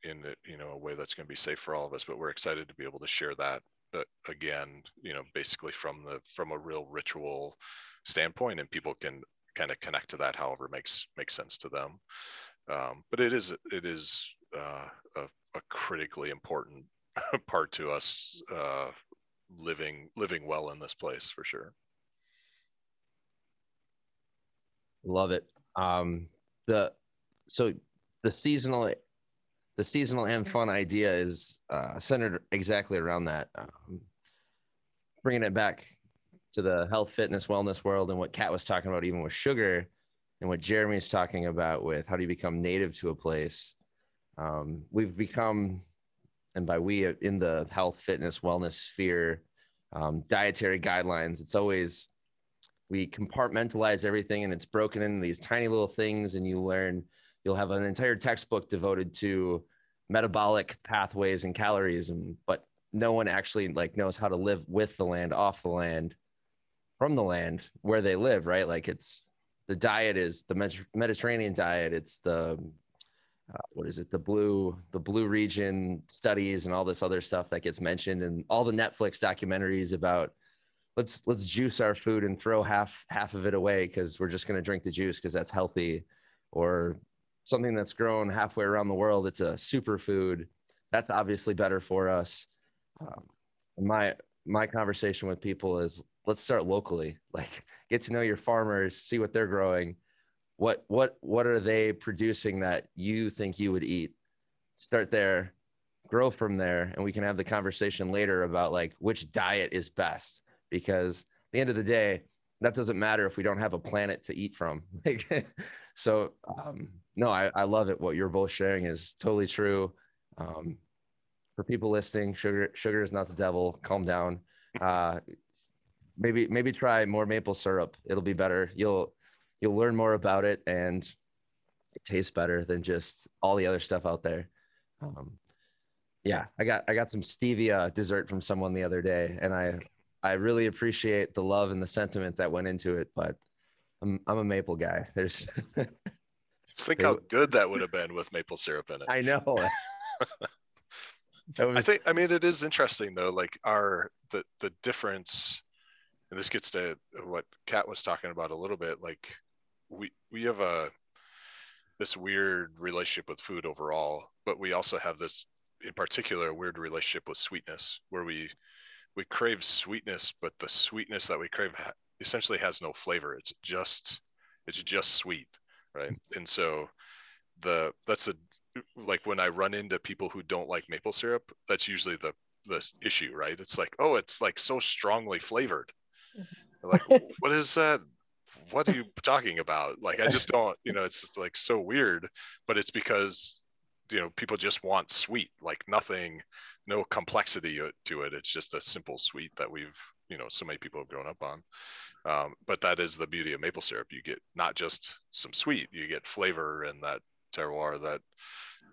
in you know a way that's going to be safe for all of us but we're excited to be able to share that but again you know basically from the from a real ritual standpoint and people can kind of connect to that however makes makes sense to them. Um, but it is it is uh, a, a critically important part to us uh, living living well in this place for sure. Love it. Um, the so the seasonal the seasonal and fun idea is uh, centered exactly around that. Um, bringing it back to the health, fitness, wellness world and what Kat was talking about, even with sugar, and what Jeremy's talking about with how do you become native to a place. Um, we've become, and by we in the health, fitness, wellness sphere, um, dietary guidelines, it's always we compartmentalize everything and it's broken into these tiny little things and you learn you'll have an entire textbook devoted to metabolic pathways and calories and but no one actually like knows how to live with the land off the land from the land where they live right? Like it's the diet is the mediterranean diet it's the uh, what is it? The blue the blue region studies and all this other stuff that gets mentioned and all the netflix documentaries about let's let's juice our food and throw half half of it away because we're just going to drink the juice because that's healthy or something that's grown halfway around the world. It's a superfood. That's obviously better for us. Um, my my conversation with people is let's start locally. Like get to know your farmers see what they're growing what what what are they producing that you think you would eat start there grow from there and we can have the conversation later about like which diet is best because at the end of the day, that doesn't matter if we don't have a planet to eat from. so, um, no, I, I love it. What you're both sharing is totally true. Um, for people listening, sugar sugar is not the devil. Calm down. Uh, maybe maybe try more maple syrup. It'll be better. You'll you'll learn more about it, and it tastes better than just all the other stuff out there. Um, yeah, I got I got some stevia dessert from someone the other day, and I I really appreciate the love and the sentiment that went into it, but I'm I'm a maple guy. There's just think how good that would have been with maple syrup in it. I know. was... I think I mean it is interesting though, like our the the difference, and this gets to what Kat was talking about a little bit. Like we we have a this weird relationship with food overall, but we also have this in particular weird relationship with sweetness, where we we crave sweetness, but the sweetness that we crave ha- essentially has no flavor. It's just it's just sweet, right? And so the that's the like when I run into people who don't like maple syrup, that's usually the the issue, right? It's like, oh, it's like so strongly flavored. Mm-hmm. Like, what is that? What are you talking about? Like, I just don't, you know, it's like so weird, but it's because you know people just want sweet like nothing no complexity to it. It's just a simple sweet that we've you know so many people have grown up on. Um, but that is the beauty of maple syrup. You get not just some sweet you get flavor and that terroir that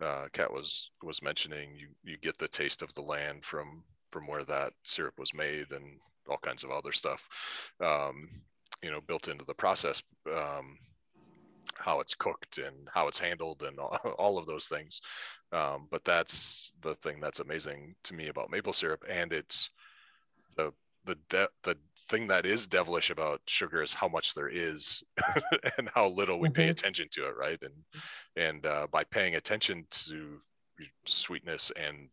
uh, Kat was was mentioning. You you get the taste of the land from from where that syrup was made and all kinds of other stuff. Um, you know built into the process um, how it's cooked and how it's handled and all of those things. Um, but that's the thing that's amazing to me about maple syrup, and it's the the de- the thing that is devilish about sugar is how much there is and how little we mm-hmm. pay attention to it, right? And and uh, by paying attention to sweetness and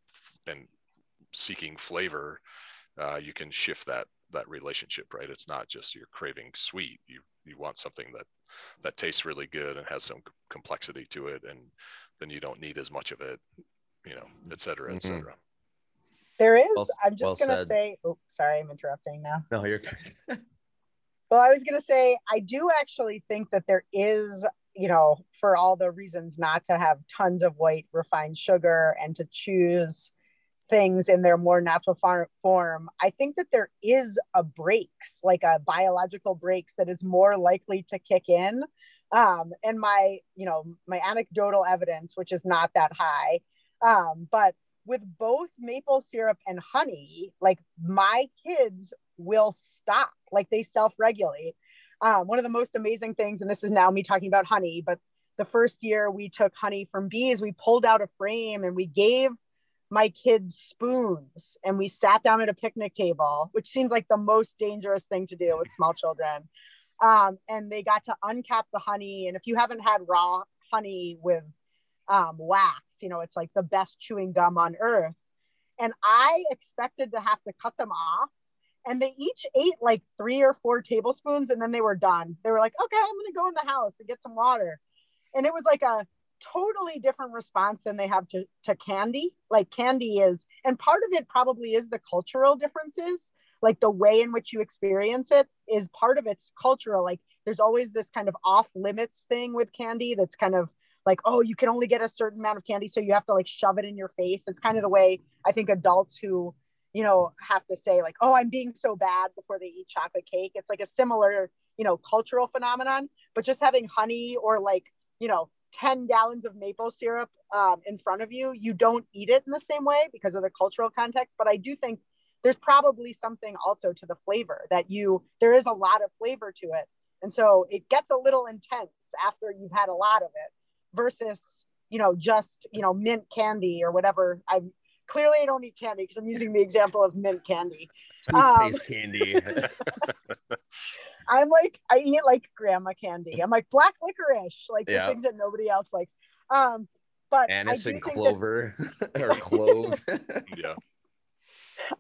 and seeking flavor, uh, you can shift that that relationship, right? It's not just you're craving sweet. You you want something that that tastes really good and has some complexity to it, and then you don't need as much of it, you know, et cetera, et mm-hmm. cetera. There is. Well, I'm just well gonna said. say. Oh, sorry, I'm interrupting now. No, you're good. well, I was gonna say I do actually think that there is, you know, for all the reasons not to have tons of white refined sugar and to choose things in their more natural far- form, I think that there is a brakes, like a biological brakes that is more likely to kick in. Um, and my, you know, my anecdotal evidence, which is not that high, um, but with both maple syrup and honey, like my kids will stop, like they self regulate. Um, one of the most amazing things, and this is now me talking about honey, but the first year we took honey from bees, we pulled out a frame and we gave my kids spoons and we sat down at a picnic table, which seems like the most dangerous thing to do with small children. Um, and they got to uncap the honey. And if you haven't had raw honey with um, wax, you know, it's like the best chewing gum on earth. And I expected to have to cut them off. And they each ate like three or four tablespoons and then they were done. They were like, okay, I'm to go in the house and get some water. And it was like a totally different response than they have to, to candy. Like candy is, and part of it probably is the cultural differences. like the way in which you experience it is part of its cultural like there's always this kind of off limits thing with candy that's kind of like oh you can only get a certain amount of candy so you have to like shove it in your face it's kind of the way i think adults who you know have to say like oh i'm being so bad before they eat chocolate cake it's like a similar you know cultural phenomenon but just having honey or like you know 10 gallons of maple syrup um, in front of you you don't eat it in the same way because of the cultural context but i do think there's probably something also to the flavor that you there is a lot of flavor to it. And so it gets a little intense after you've had a lot of it versus you know just you know mint candy or whatever. I'm clearly i don't eat candy because i'm using the example of mint candy. Um, Toothpaste candy. i'm like i eat like grandma candy i'm like black licorice like Yeah. the things that nobody else likes um but Anise I do and think that- clover or clove. Yeah.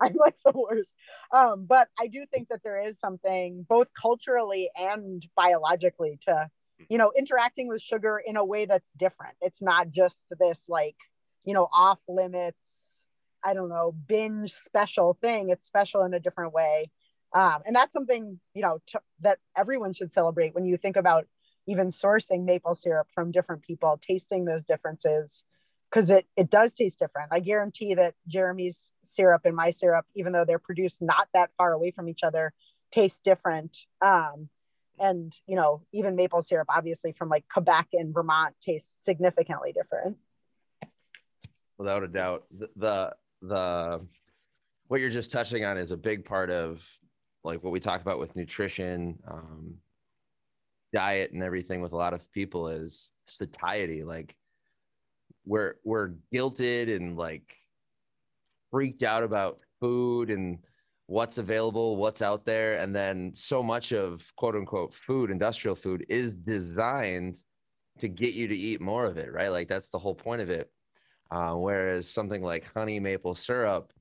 I'm like the worst. Um, but I do think that there is something both culturally and biologically to, you know, interacting with sugar in a way that's different. It's not just this like, you know, off limits, I don't know, binge special thing. It's special in a different way. Um, and that's something, you know, to, that everyone should celebrate when you think about even sourcing maple syrup from different people, tasting those differences because it it does taste different. I guarantee that Jeremy's syrup and my syrup, even though they're produced not that far away from each other, taste different. Um, and you know, even maple syrup, obviously from like Quebec and Vermont, tastes significantly different. without a doubt the, the the what you're just touching on is a big part of like what we talk about with nutrition um diet and everything with a lot of people is satiety. Like we're we're guilted and like freaked out about food and what's available what's out there. And then so much of quote unquote food industrial food is designed to get you to eat more of it right? Like that's the whole point of it. Uh, whereas something like honey maple syrup,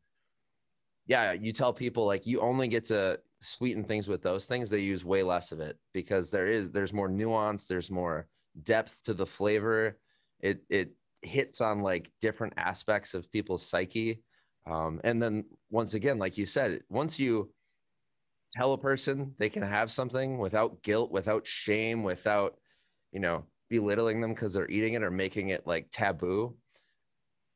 yeah, you tell people like you only get to sweeten things with those things. They use way less of it because there is there's more nuance, there's more depth to the flavor. It it hits on like different aspects of people's psyche. Um, and then once again, like you said, once you tell a person they can have something without guilt, without shame, without you know belittling them because they're eating it or making it like taboo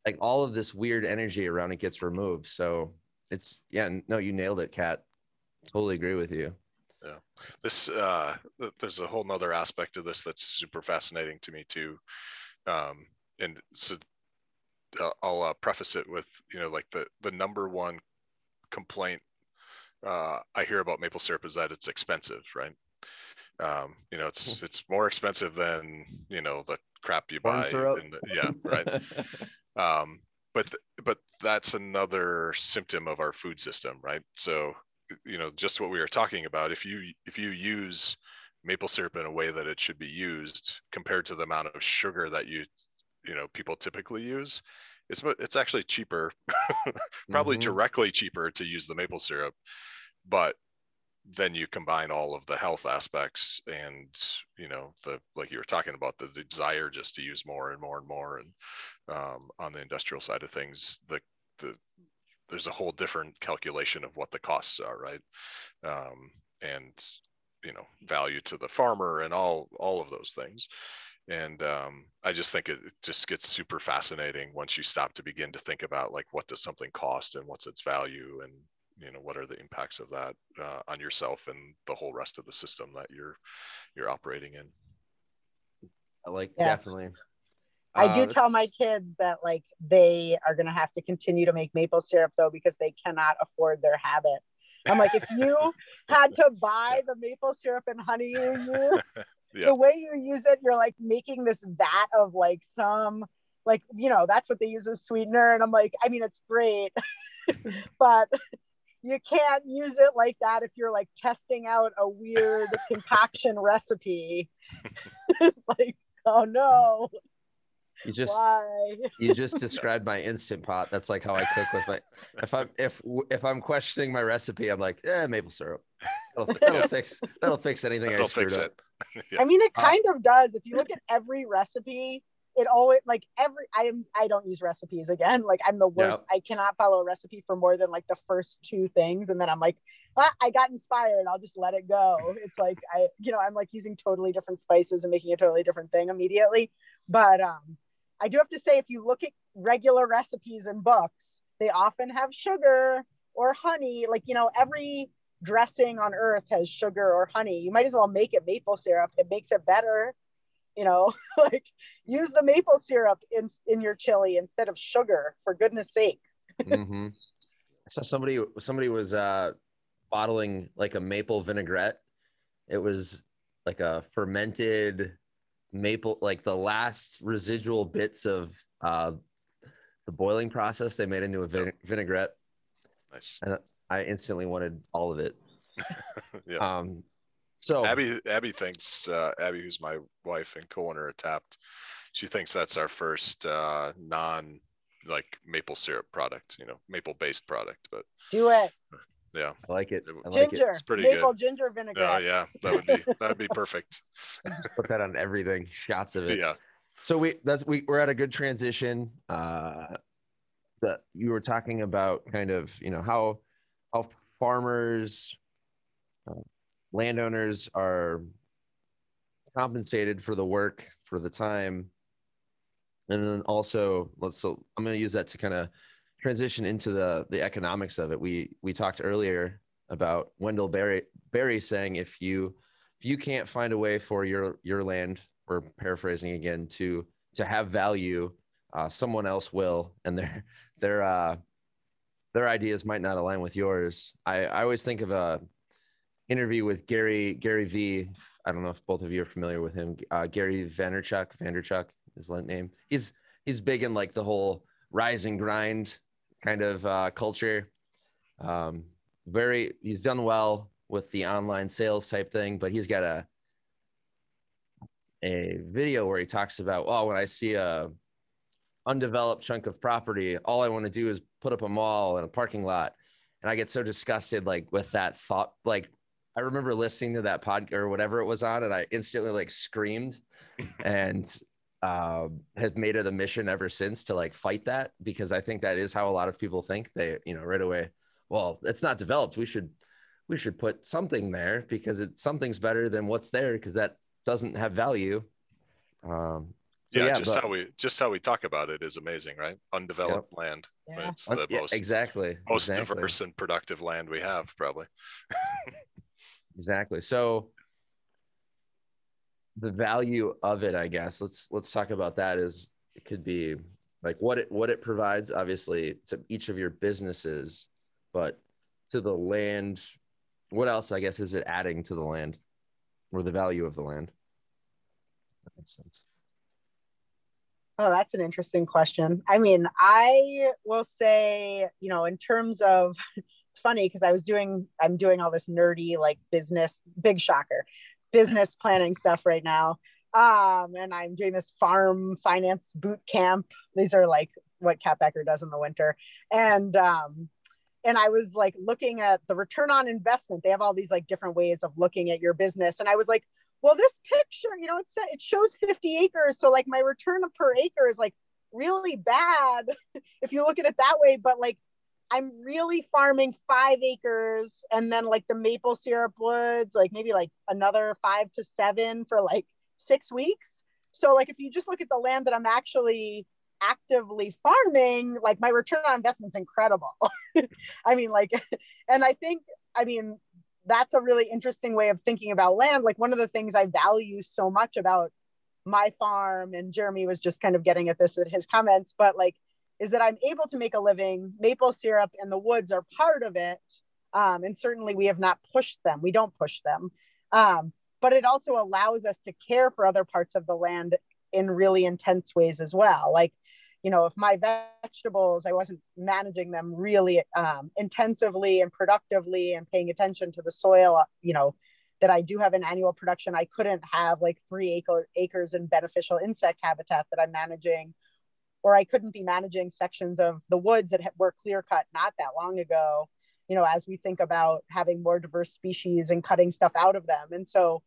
like all of this weird energy around it gets removed. So it's yeah, no, you nailed it, Kat. Totally agree with you. Yeah. This uh there's a whole nother aspect of this that's super fascinating to me too. Um and so uh, i'll uh, preface it with you know like the the number one complaint uh i hear about maple syrup is that it's expensive right? Um you know it's it's more expensive than you know the crap you buy in the, yeah right. Um, but th- but that's another symptom of our food system right? So you know just what we were talking about if you if you use maple syrup in a way that it should be used compared to the amount of sugar that you you know people typically use it's it's actually cheaper probably Mhm. directly cheaper to use the maple syrup but then you combine all of the health aspects and you know the like you were talking about the, the desire just to use more and more and more and um, on the industrial side of things the the there's a whole different calculation of what the costs are right um, and you know value to the farmer and all all of those things and um, i just think it, it just gets super fascinating once you stop to begin to think about like what does something cost and what's its value and you know what are the impacts of that uh, on yourself and the whole rest of the system that you're you're operating in I like Yes. definitely. I Uh, do that's- tell my kids that like they are gonna have to continue to make maple syrup though because they cannot afford their habit. I'm like, if you had to buy the maple syrup and honey you use, Yeah. the way you use it, you're like making this vat of like some like you know that's what they use as sweetener, and I'm like, I mean, it's great, but you can't use it like that if you're like testing out a weird concoction recipe. like, oh no, you just why? you just described my instant pot. That's like how I cook with my. If I'm if if I'm questioning my recipe, I'm like, yeah, maple syrup. That'll, that'll fix that'll fix anything I that'll screwed fix up. it Yeah. I mean, it Uh, kind of does. If you look at every recipe it always like every I am I don't use recipes again. Like I'm the worst. Yep. I cannot follow a recipe for more than like the first two things, and then I'm like, ah, I got inspired. I'll just let it go. It's like I, you know, I'm like using totally different spices and making a totally different thing immediately. But um, I do have to say, if you look at regular recipes in books, they often have sugar or honey. Like you know, every dressing on earth has sugar or honey. You might as well make it maple syrup. It makes it better you know like use the maple syrup in in your chili instead of sugar for goodness sake hmm So somebody somebody was uh, bottling like a maple vinaigrette. It was like a fermented maple, like the last residual bits of uh, the boiling process. They made into a vin- vinaigrette. Nice. I instantly wanted all of it. Yeah. Um, so Abby Abby thinks uh, Abby, who's my wife and co-owner at Tapped, she thinks that's our first uh, non like maple syrup product, you know, maple based product. But do it yeah, I like it. I like ginger it. It's pretty maple good. ginger yeah, vinaigrette yeah, that would be that'd be perfect. Put that on everything. Shots of it. Yeah, So we that's we we're at a good transition. Uh that you were talking about kind of you know how how farmers uh, landowners are compensated for the work for the time and then also let's so i'm going to use that to kind of transition into the the economics of it. We we talked earlier about wendell berry berry saying if you if you can't find a way for your your land, we're paraphrasing again to to have value uh, someone else will and their their uh their ideas might not align with yours. I i always think of a interview with gary gary v i don't know if both of you are familiar with him. Uh, gary Vaynerchuk Vaynerchuk is his name. He's he's big in like the whole rise and grind kind of uh, culture. Um very he's done well with the online sales type thing but he's got a a video where he talks about oh when i see a undeveloped chunk of property all i want to do is put up a mall and a parking lot. And i get so disgusted like with that thought like i remember listening to that pod or whatever it was on and i instantly like screamed. And uh, have made it a mission ever since to like fight that because i think that is how a lot of people think they you know right away well it's not developed we should we should put something there because it's something's better than what's there because that doesn't have value um so yeah, just but- how we just how we talk about it is amazing, right? Undeveloped land. Yeah. It's Un- the yeah, most exactly most exactly. diverse and productive land we have, probably. exactly so the value of it i guess. Let's let's talk about that is it could be like what it what it provides obviously to each of your businesses but to the land what else i guess is it adding to the land or the value of the land? That makes sense. Oh, that's an interesting question. I mean, I will say, you know, in terms of, it's funny because I was doing, I'm doing all this nerdy like business, big shocker, business planning stuff right now. Um, and I'm doing this farm finance boot camp. These are like what Kat does in the winter. And, um, and I was like looking at the return on investment. They have all these like different ways of looking at your business. And I was like, well, this picture, you know, it sa- it shows 50 acres. So like my return per acre is like really bad if you look at it that way. But like I'm really farming five acres and then like the maple syrup woods, like maybe like another five to seven for like six weeks. So like if you just look at the land that I'm actually actively farming, like my return on investment's incredible. I mean, like, and I think, I mean, that's a really interesting way of thinking about land. Like one of the things I value so much about my farm, and Jeremy was just kind of getting at this in his comments, but like, is that I'm able to make a living. Maple syrup and the woods are part of it. Um, and certainly we have not pushed them. We don't push them. Um, but it also allows us to care for other parts of the land in really intense ways as well. Like, you know, if my vegetables, I wasn't managing them really um, intensively and productively and paying attention to the soil, you know, that I do have an annual production, I couldn't have like three acre, acres in beneficial insect habitat that I'm managing, or I couldn't be managing sections of the woods that were clear cut not that long ago, you know, as we think about having more diverse species and cutting stuff out of them. And so,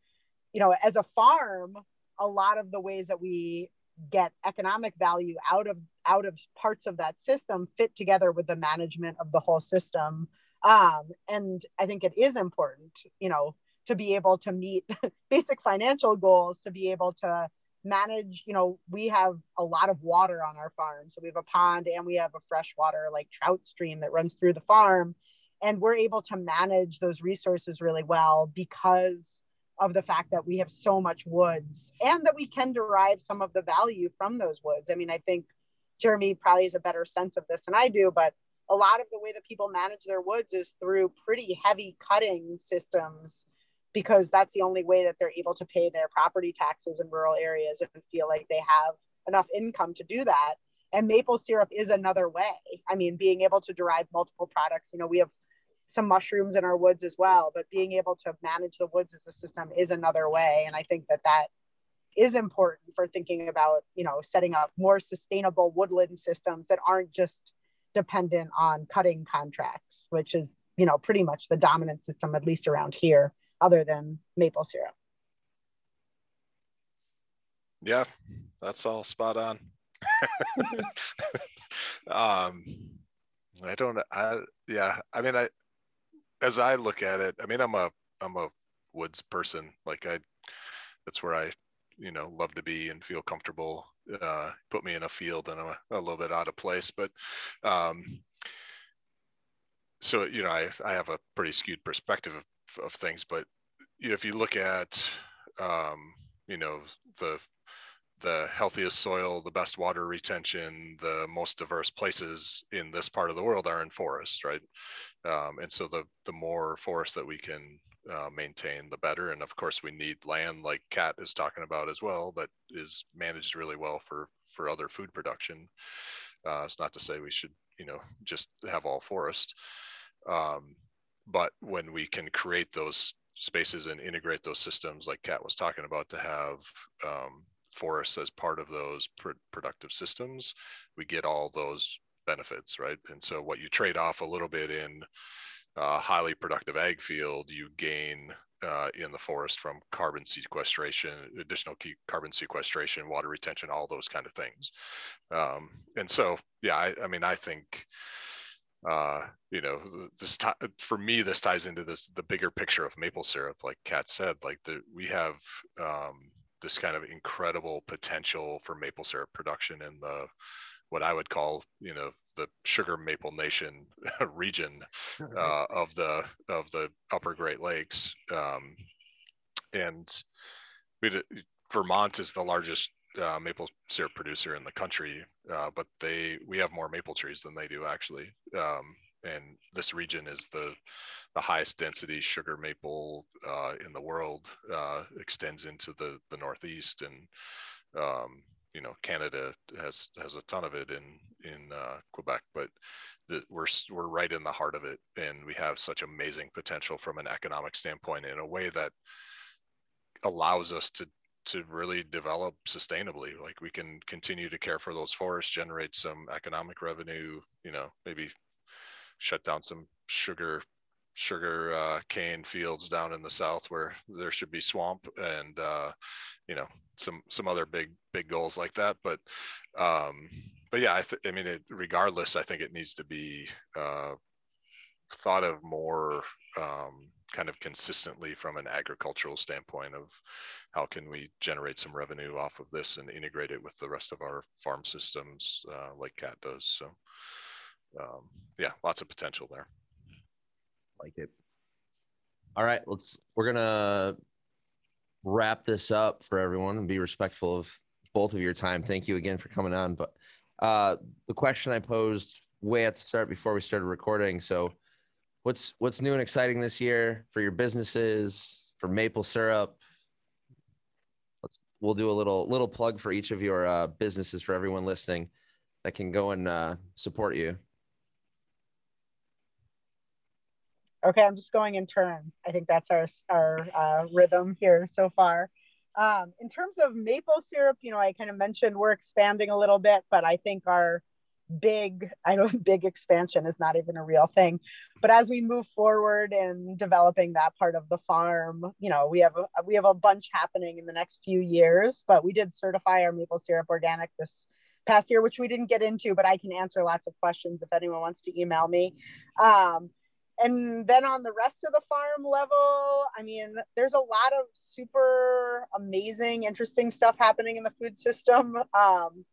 you know, as a farm, a lot of the ways that we get economic value out of out of parts of that system fit together with the management of the whole system um, and i think it is important you know to be able to meet basic financial goals to be able to manage you know we have a lot of water on our farm so we have a pond and we have a freshwater like trout stream that runs through the farm and we're able to manage those resources really well because of the fact that we have so much woods and that we can derive some of the value from those woods. I mean, I think Jeremy probably has a better sense of this than I do, but a lot of the way that people manage their woods is through pretty heavy cutting systems because that's the only way that they're able to pay their property taxes in rural areas and feel like they have enough income to do that. And maple syrup is another way. I mean, being able to derive multiple products, you know, we have some mushrooms in our woods as well but being able to manage the woods as a system is another way and i think that that is important for thinking about you know setting up more sustainable woodland systems that aren't just dependent on cutting contracts which is you know pretty much the dominant system at least around here other than maple syrup yeah that's all spot on um i don't i yeah i mean i as I look at it, I mean, I'm a I'm a woods person. Like I, that's where I, you know, love to be and feel comfortable. Uh, put me in a field and I'm a, a little bit out of place, but, um, so you know, I I have a pretty skewed perspective of, things, but if you look at, um, you know, the the healthiest soil, the best water retention, the most diverse places in this part of the world are in forests, right? Um, and so the the more forest that we can uh, maintain, the better. And of course, we need land, like Kat is talking about as well, that is managed really well for for other food production. Uh, it's not to say we should, you know, just have all forest, um, but when we can create those spaces and integrate those systems, like Kat was talking about, to have um, forests as part of those pr- productive systems, we get all those benefits, right? And so what you trade off a little bit in a highly productive ag field, you gain uh, in the forest from carbon sequestration, additional carbon sequestration, water retention, all those kind of things. Um, and so, yeah, I, I mean, I think, uh, you know, this t- for me, this ties into this the bigger picture of maple syrup. Like Kat said, like the, we have um, this kind of incredible potential for maple syrup production in the what I would call, you know, the sugar maple nation region uh, of the of the Upper Great Lakes, um, and we Vermont is the largest uh, maple syrup producer in the country, uh, but they we have more maple trees than they do actually. Um, and this region is the the highest density sugar maple uh, in the world. Uh, extends into the the northeast, and um, you know Canada has has a ton of it in in uh, Quebec, but the, we're we're right in the heart of it, and we have such amazing potential from an economic standpoint in a way that allows us to to really develop sustainably like we can continue to care for those forests generate some economic revenue you know maybe shut down some sugar sugar uh, cane fields down in the south where there should be swamp and uh, you know some some other big big goals like that. But um but yeah i, th- I mean it, regardless i think it needs to be uh, thought of more um, kind of consistently from an agricultural standpoint of how can we generate some revenue off of this and integrate it with the rest of our farm systems uh, like Kat does so um, yeah, lots of potential there. Like it. All right, let's. We're gonna wrap this up for everyone and be respectful of both of your time. Thank you again for coming on. But uh, the question I posed way at the start before we started recording. So, what's what's new and exciting this year for your businesses for maple syrup? Let's we'll do a little little plug for each of your uh, businesses for everyone listening that can go and uh, support you. Okay, I'm just going in turn. I think that's our our uh, rhythm here so far. Um, in terms of maple syrup, you know, I kind of mentioned we're expanding a little bit, but I think our big i don't big expansion is not even a real thing but as we move forward in developing that part of the farm you know we have a we have a bunch happening in the next few years but we did certify our maple syrup organic this past year which we didn't get into but i can answer lots of questions if anyone wants to email me. Um, and then on the rest of the farm level i mean there's a lot of super amazing interesting stuff happening in the food system. Um,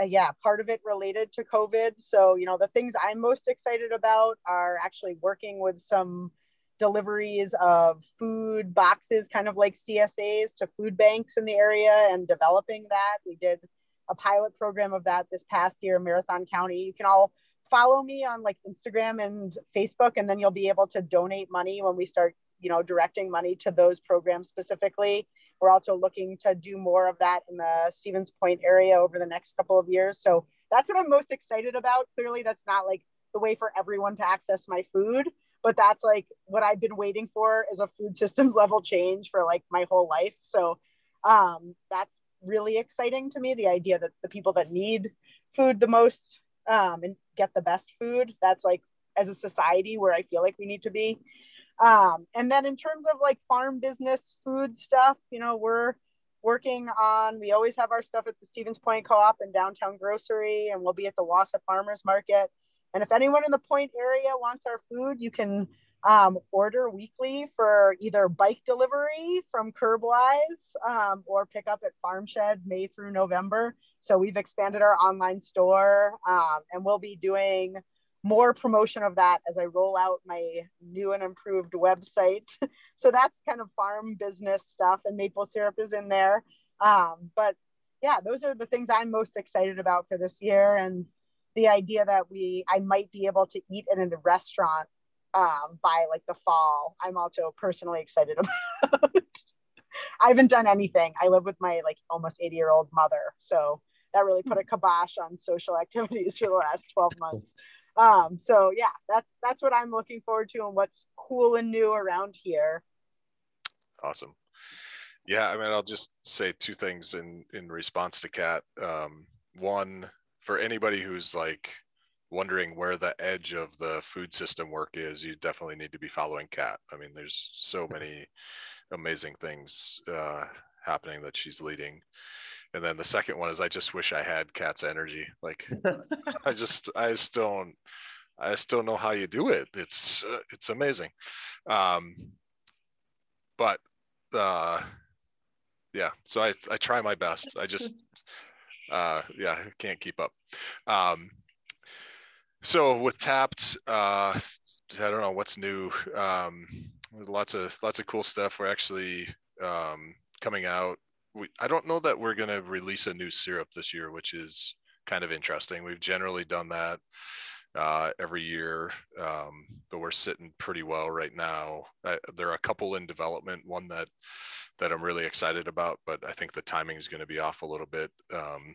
uh, yeah, part of it related to COVID. So, you know, the things I'm most excited about are actually working with some deliveries of food boxes, kind of like CSAs to food banks in the area and developing that. We did a pilot program of that this past year Marathon County. You can all follow me on like Instagram and Facebook, and then you'll be able to donate money when we start you know directing money to those programs specifically. We're also looking to do more of that in the stevens point area over the next couple of years. So that's what i'm most excited about. Clearly that's not like the way for everyone to access my food but that's like what i've been waiting for is a food systems level change for like my whole life. So um, that's really exciting to me the idea that the people that need food the most um, and get the best food that's like as a society where i feel like we need to be um, and then in terms of like farm business food stuff, you know, we're working on, we always have our stuff at the Stevens Point Co-op and downtown grocery, and we'll be at the Wausau Farmers Market. And if anyone in the Point area wants our food, you can um, order weekly for either bike delivery from Curbwise um, or pick up at Farm Shed May through November. So we've expanded our online store um, and we'll be doing more promotion of that as I roll out my new and improved website. so that's kind of farm business stuff, and maple syrup is in there. Um, but yeah, those are the things I'm most excited about for this year, and the idea that we I might be able to eat in a restaurant um, by like the fall. I'm also personally excited about. I haven't done anything. I live with my like almost 80 year old mother, so that really put a kibosh on social activities for the last 12 months um so yeah that's that's what i'm looking forward to and what's cool and new around here. Awesome. Yeah i mean i'll just say two things in in response to kat. Um one for anybody who's like wondering where the edge of the food system work is you definitely need to be following kat. I mean there's so many amazing things uh happening that she's leading and then the second one is I just wish I had Kat's energy. Like I just I just don't I still know how you do it. It's uh, it's amazing. Um, but uh, yeah, so I I try my best. I just uh, yeah I can't keep up. Um, so with Tapped, uh, I don't know what's new. Um, lots of lots of cool stuff. We're actually um, coming out we, I don't know that we're going to release a new syrup this year, which is kind of interesting. We've generally done that uh, every year, um, but we're sitting pretty well right now. Uh, there are a couple in development. One that that I'm really excited about, but I think the timing is going to be off a little bit. Um,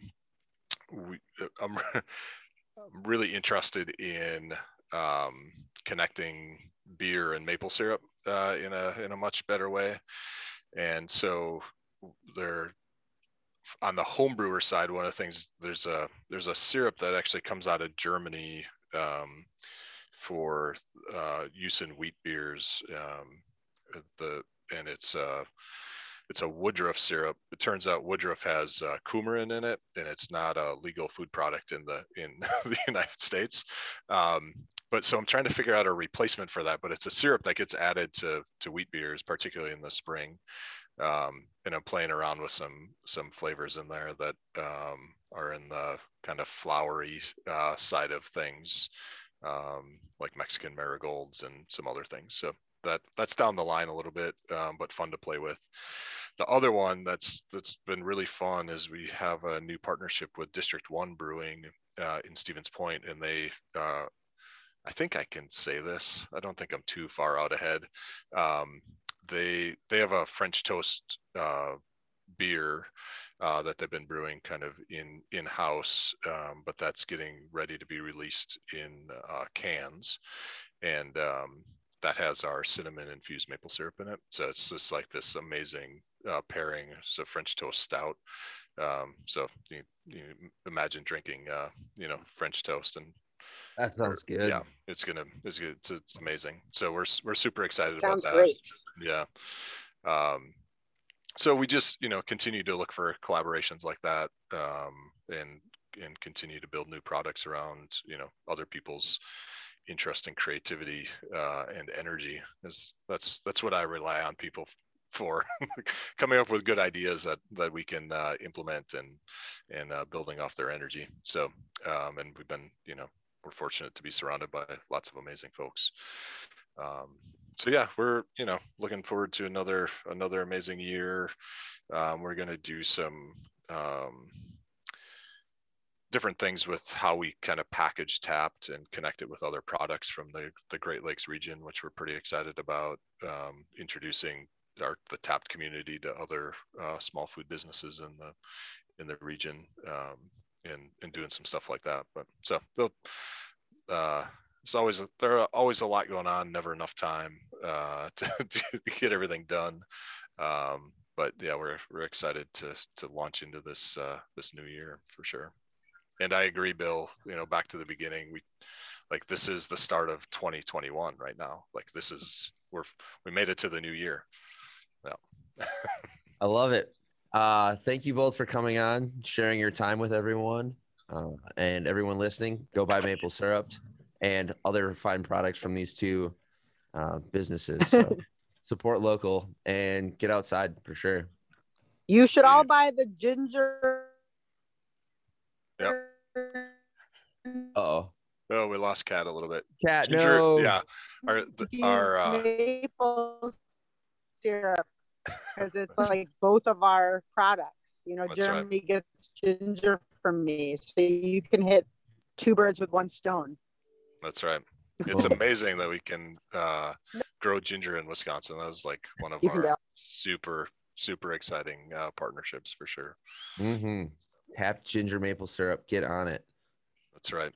we, uh, I'm, I'm really interested in um, connecting beer and maple syrup uh, in a in a much better way, and so they're on the homebrewer side. One of the things there's a there's a syrup that actually comes out of Germany um, for uh, use in wheat beers. Um, the and it's uh, it's a Woodruff syrup. It turns out Woodruff has uh, coumarin in it, and it's not a legal food product in the in the United States. Um, but so I'm trying to figure out a replacement for that. But it's a syrup that gets added to to wheat beers, particularly in the spring um, and I'm playing around with some some flavors in there that um, are in the kind of flowery uh, side of things, um, like Mexican marigolds and some other things. So that that's down the line a little bit, um, but fun to play with. The other one that's that's been really fun is we have a new partnership with District One Brewing uh, in Stevens Point, and they. Uh, I think I can say this. I don't think I'm too far out ahead. Um, they they have a French toast uh, beer uh, that they've been brewing kind of in in house, um, but that's getting ready to be released in uh, cans, and um, that has our cinnamon infused maple syrup in it. So it's just like this amazing uh, pairing. So French toast stout. Um, so you, you imagine drinking, uh, you know, French toast and That sounds good. yeah, it's gonna it's good. It's, it's amazing. So we're we're super excited Sounds about that. great. Yeah. Um, so we just you know continue to look for collaborations like that, um, and and continue to build new products around you know other people's interest and creativity uh, and energy. Is that's that's what I rely on people for coming up with good ideas that that we can uh, implement and and uh, building off their energy. So um, and we've been you know we're fortunate to be surrounded by lots of amazing folks. Um, so yeah, we're you know looking forward to another another amazing year. Um, we're gonna do some um, different things with how we kind of package Tapped and connect it with other products from the the Great Lakes region, which we're pretty excited about. Um, introducing our the Tapped community to other uh, small food businesses in the in the region um, and and doing some stuff like that. But so uh, there's always there are always a lot going on, never enough time uh, to, to get everything done. Um, but yeah, we're we're excited to to launch into this uh, this new year for sure. And I agree, Bill. You know, back to the beginning, we like this is the start of 2021 right now. Like this is we're we made it to the new year. Yeah. I love it. Uh, thank you both for coming on, sharing your time with everyone, uh, and everyone listening. Go buy maple syrup and other fine products from these two uh, businesses. So support local and get outside for sure. You should all buy the ginger. Yep. Oh, Oh, we lost Kat a little bit. Kat, Ginger, no. yeah. Our our uh, maple syrup because it's like both of our products. You know, That's right. Gets ginger from me, so you can hit two birds with one stone. that's right. It's amazing that we can uh, grow ginger in Wisconsin. That was like one of our go. super super exciting uh, partnerships for sure. Mm-hmm. Tap ginger maple syrup. Get on it. That's right.